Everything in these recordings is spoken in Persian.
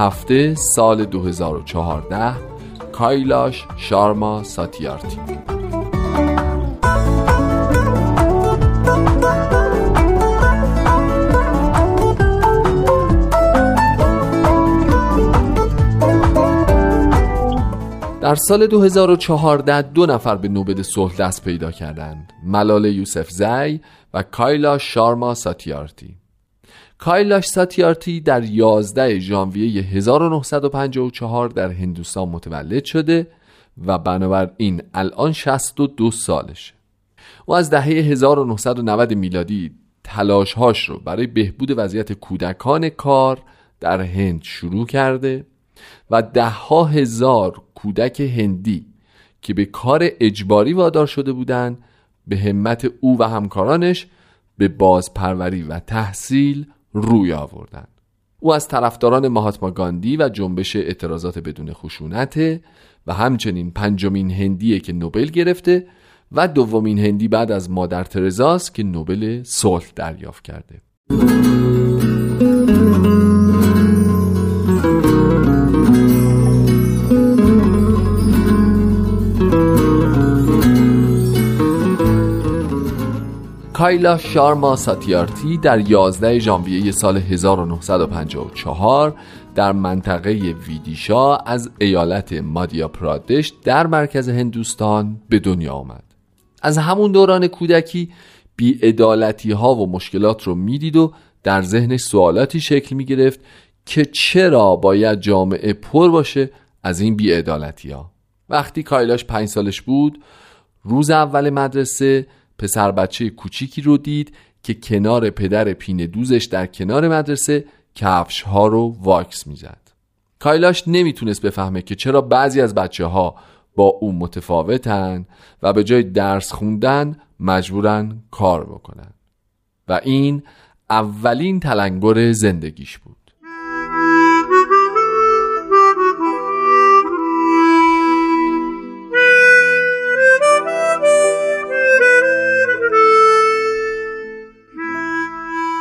هفته سال 2014 کایلاش شارما ساتیارتی. در سال 2014 دو نفر به نوبل صلح دست پیدا کردند ملال یوسف زی و کایلا شارما ساتیارتی. کایلاش ساتیارتی در 11 ژانویه 1954 در هندوستان متولد شده و بنابراین الان 62 سالشه. او از دهه 1990 میلادی تلاشهاش رو برای بهبود وضعیت کودکان کار در هند شروع کرده و دهها هزار کودک هندی که به کار اجباری وادار شده بودند به همت او و همکارانش به بازپروری و تحصیل روی آوردند او از طرفداران مهاتما گاندی و جنبش اعتراضات بدون خشونت و همچنین پنجمین هندیه که نوبل گرفته و دومین هندی بعد از مادر ترزاست که نوبل صلح دریافت کرده. کایلا شارما ساتیارتی در 11 ژانویه سال 1954 در منطقه ویدیشا از ایالت مادیا پرادش در مرکز هندوستان به دنیا آمد. از همون دوران کودکی بیعدالتی ها و مشکلات رو می‌دید و در ذهنش سوالاتی شکل می گرفت که چرا باید جامعه پر باشه از این بیعدالتی ها وقتی کایلاش پنج سالش بود روز اول مدرسه پسر بچه کوچیکی رو دید که کنار پدر پینه دوزش در کنار مدرسه کفش ها رو واکس می‌زد. کایلاش نمی‌تونست بفهمه که چرا بعضی از بچه ها با او متفاوتن و به جای درس خوندن مجبورن کار بکنن. و این اولین تلنگر زندگیش بود.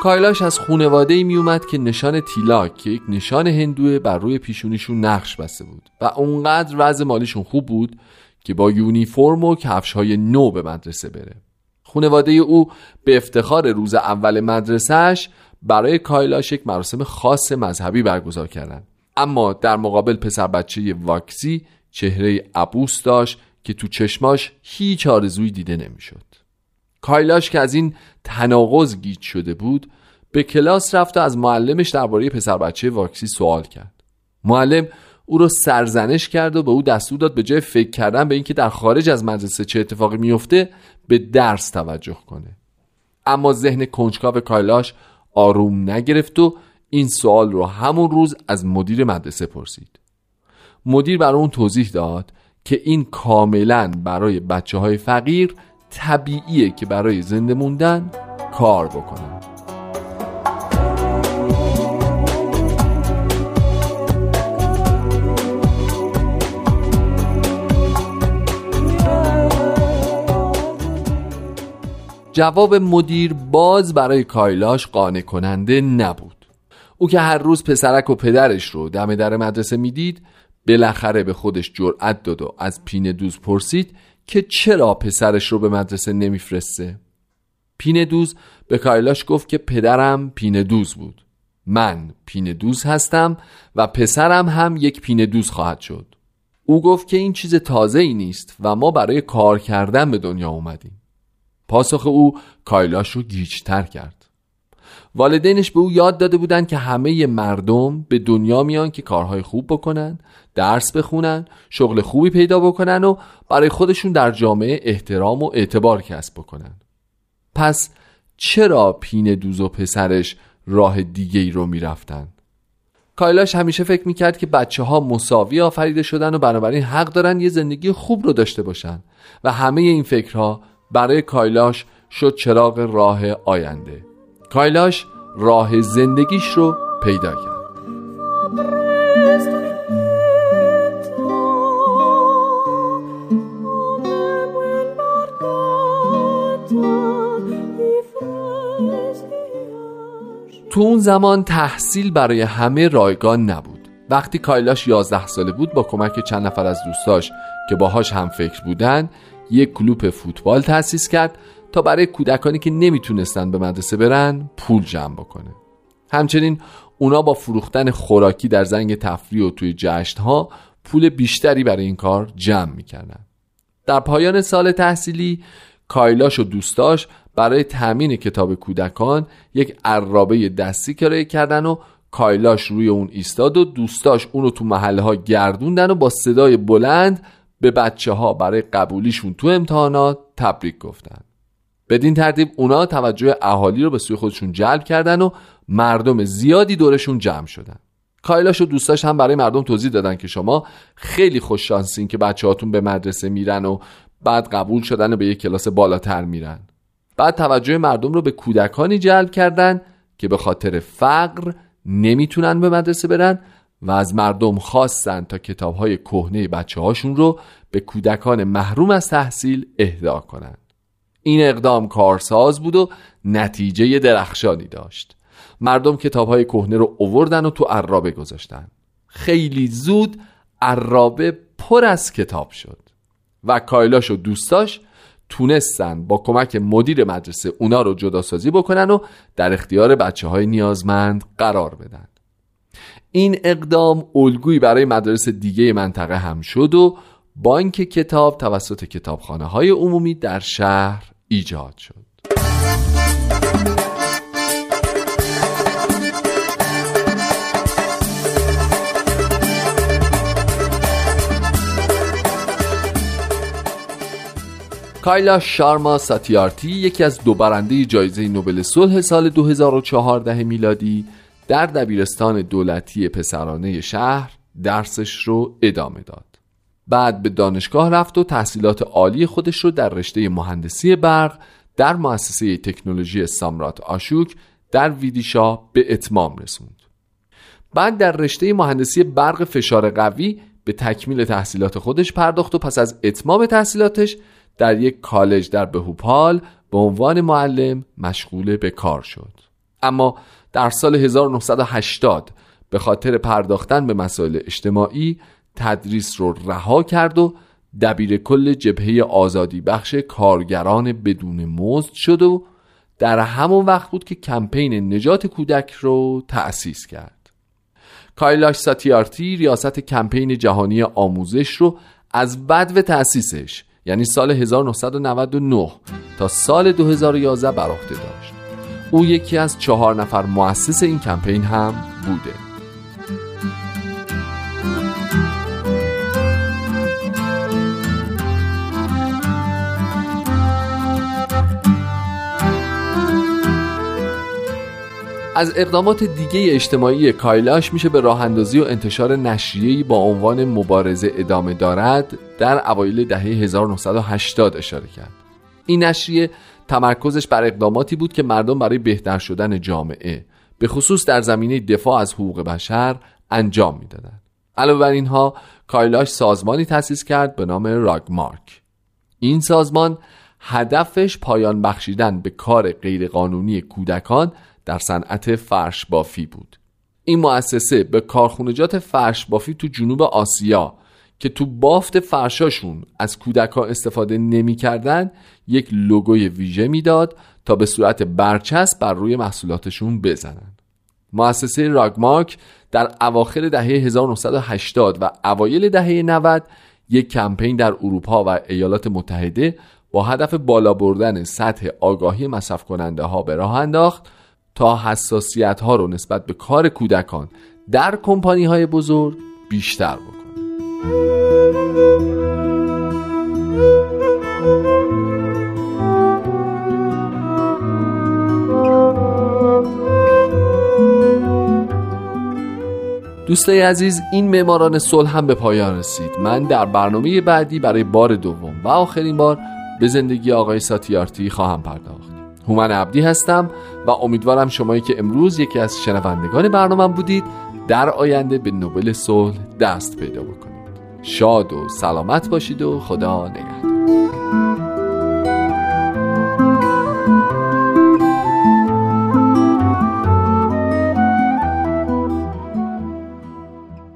کایلاش از خونواده ای می اومد که نشان تیلاک که یک نشان هندوه بر روی پیشونیشون نقش بسته بود و اونقدر وضع مالیشون خوب بود که با یونیفرم و کفش های نو به مدرسه بره خونواده او به افتخار روز اول مدرسهش برای کایلاش یک مراسم خاص مذهبی برگزار کردند اما در مقابل پسر بچه واکسی چهره عبوس داشت که تو چشماش هیچ آرزویی دیده نمی‌شد. کایلاش که از این تناقض گیج شده بود به کلاس رفت و از معلمش درباره پسر بچه واکسی سوال کرد. معلم او رو سرزنش کرد و به او دستور داد به جای فکر کردن به اینکه در خارج از مدرسه چه اتفاقی میفته به درس توجه کنه. اما ذهن کنجکاو کایلاش آروم نگرفت و این سوال رو همون روز از مدیر مدرسه پرسید. مدیر برای اون توضیح داد که این کاملا برای بچه های فقیر طبیعیه که برای زنده موندن کار بکنن. جواب مدیر باز برای کایلاش قانع کننده نبود. او که هر روز پسرک و پدرش رو دم در مدرسه می‌دید بالاخره به خودش جرأت داد و از پینه دوز پرسید که چرا پسرش رو به مدرسه نمیفرسته؟ پینه دوز به کایلاش گفت که پدرم پینه دوز بود. من پینه دوز هستم و پسرم هم یک پینه دوز خواهد شد. او گفت که این چیز تازه ای نیست و ما برای کار کردن به دنیا اومدیم. پاسخ او کایلاش رو گیجتر کرد. والدینش به او یاد داده بودند که همه مردم به دنیا میان که کارهای خوب بکنن درس بخونن شغل خوبی پیدا بکنن و برای خودشون در جامعه احترام و اعتبار کسب بکنن. پس چرا پین دوز و پسرش راه دیگه ای رو می‌رفتن؟ کایلاش همیشه فکر می‌کرد که بچه ها مساوی آفریده شدن و بنابراین حق دارن یه زندگی خوب رو داشته باشن و همه این فکرها برای کایلاش شد چراغ راه آینده. کایلاش راه زندگیش رو پیدا کرد. تو اون زمان تحصیل برای همه رایگان نبود. وقتی کایلاش 11 ساله بود با کمک چند نفر از دوستاش که باهاش هم فکر بودن یک کلوپ فوتبال تأسیس کرد تا برای کودکانی که نمی‌تونستن به مدرسه برن پول جمع بکنه. همچنین اونا با فروختن خوراکی در زنگ تفریح و توی جشن ها پول بیشتری برای این کار جمع می‌کردن. در پایان سال تحصیلی کایلاش و دوستاش برای تأمین کتاب کودکان یک عرابه دستی کرایه کردن و کایلاش روی اون ایستاد و دوستاش اون رو تو محله ها گردوندن و با صدای بلند به بچه ها برای قبولیشون تو امتحانات تبریک گفتن. بدین ترتیب اونا توجه اهالی رو به سوی خودشون جلب کردن و مردم زیادی دورشون جمع شدن کایلاش و دوستاش هم برای مردم توضیح دادن که شما خیلی خوش شانسین که بچه هاتون به مدرسه میرن و بعد قبول شدن و به یک کلاس بالاتر میرن بعد توجه مردم رو به کودکانی جلب کردن که به خاطر فقر نمی‌تونن به مدرسه برن و از مردم خواستن تا کتاب های کهنه بچه هاشون رو به کودکان محروم از تحصیل اهدا کنند. این اقدام کارساز بود و نتیجه درخشانی داشت. مردم کتاب های کهنه رو اووردن و تو عرابه گذاشتن. خیلی زود عرابه پر از کتاب شد و کایلاش و دوستاش تونستن با کمک مدیر مدرسه اونا رو جداسازی بکنن و در اختیار بچه های نیازمند قرار بدن. این اقدام الگویی برای مدارس دیگه منطقه هم شد و بانک کتاب توسط کتابخانه های عمومی در شهر ایجاد شد. کایلا شارما ساتیارتی یکی از دو برنده جایزه نوبل صلح سال 2014 میلادی در دبیرستان دولتی پسرانه شهر درسش رو ادامه داد. بعد به دانشگاه رفت و تحصیلات عالی خودش رو در رشته مهندسی برق در مؤسسه تکنولوژی سامرات آشوک در ویدیشا به اتمام رسوند. بعد در رشته مهندسی برق فشار قوی به تکمیل تحصیلات خودش پرداخت و پس از اتمام تحصیلاتش در یک کالج در بهوپال به عنوان معلم مشغول به کار شد. اما در سال 1980 به خاطر پرداختن به مسائل اجتماعی تدریس رو رها کرد و دبیر کل جبهه آزادی بخش کارگران بدون مزد شد و در همون وقت بود که کمپین نجات کودک رو تأسیس کرد. کایلاش ساتیارتی ریاست کمپین جهانی آموزش رو از بدو تأسیسش یعنی سال 1999 تا سال 2011 بر داشت. او یکی از چهار نفر مؤسس این کمپین هم بوده. از اقدامات دیگه اجتماعی کایلاش میشه به راه اندازی و انتشار نشریه‌ای با عنوان مبارزه ادامه دارد در اوایل دهه 1980 اشاره کرد. این نشریه تمرکزش بر اقداماتی بود که مردم برای بهتر شدن جامعه به خصوص در زمینه دفاع از حقوق بشر انجام می‌دادند. علاوه بر اینها کایلاش سازمانی تأسیس کرد به نام راگمارک. این سازمان هدفش پایان بخشیدن به کار غیرقانونی کودکان در صنعت فرش بافی بود. این مؤسسه به کارخونجات فرش بافی تو جنوب آسیا که تو بافت فرشاشون از کودک ها استفاده نمی‌کردن یک لوگوی ویژه می‌داد تا به صورت برچسب بر روی محصولاتشون بزنن. مؤسسه راگمارک در اواخر دهه 1980 و اوایل دهه 90 یک کمپین در اروپا و ایالات متحده با هدف بالا بردن سطح آگاهی مصرف کننده ها به راه انداخت تا حساسیت ها رو نسبت به کار کودکان در کمپانی های بزرگ بیشتر بکنه. دوستای عزیز این معماران صلح هم به پایان رسید. من در برنامه بعدی برای بار دوم و آخرین بار به زندگی آقای ساتیارتی خواهم پرداخت. هومن عبدی هستم و امیدوارم شمایی که امروز یکی از شنوندگان برنامه بودید در آینده به نوبل صلح دست پیدا بکنید. شاد و سلامت باشید و خدا نگهدار.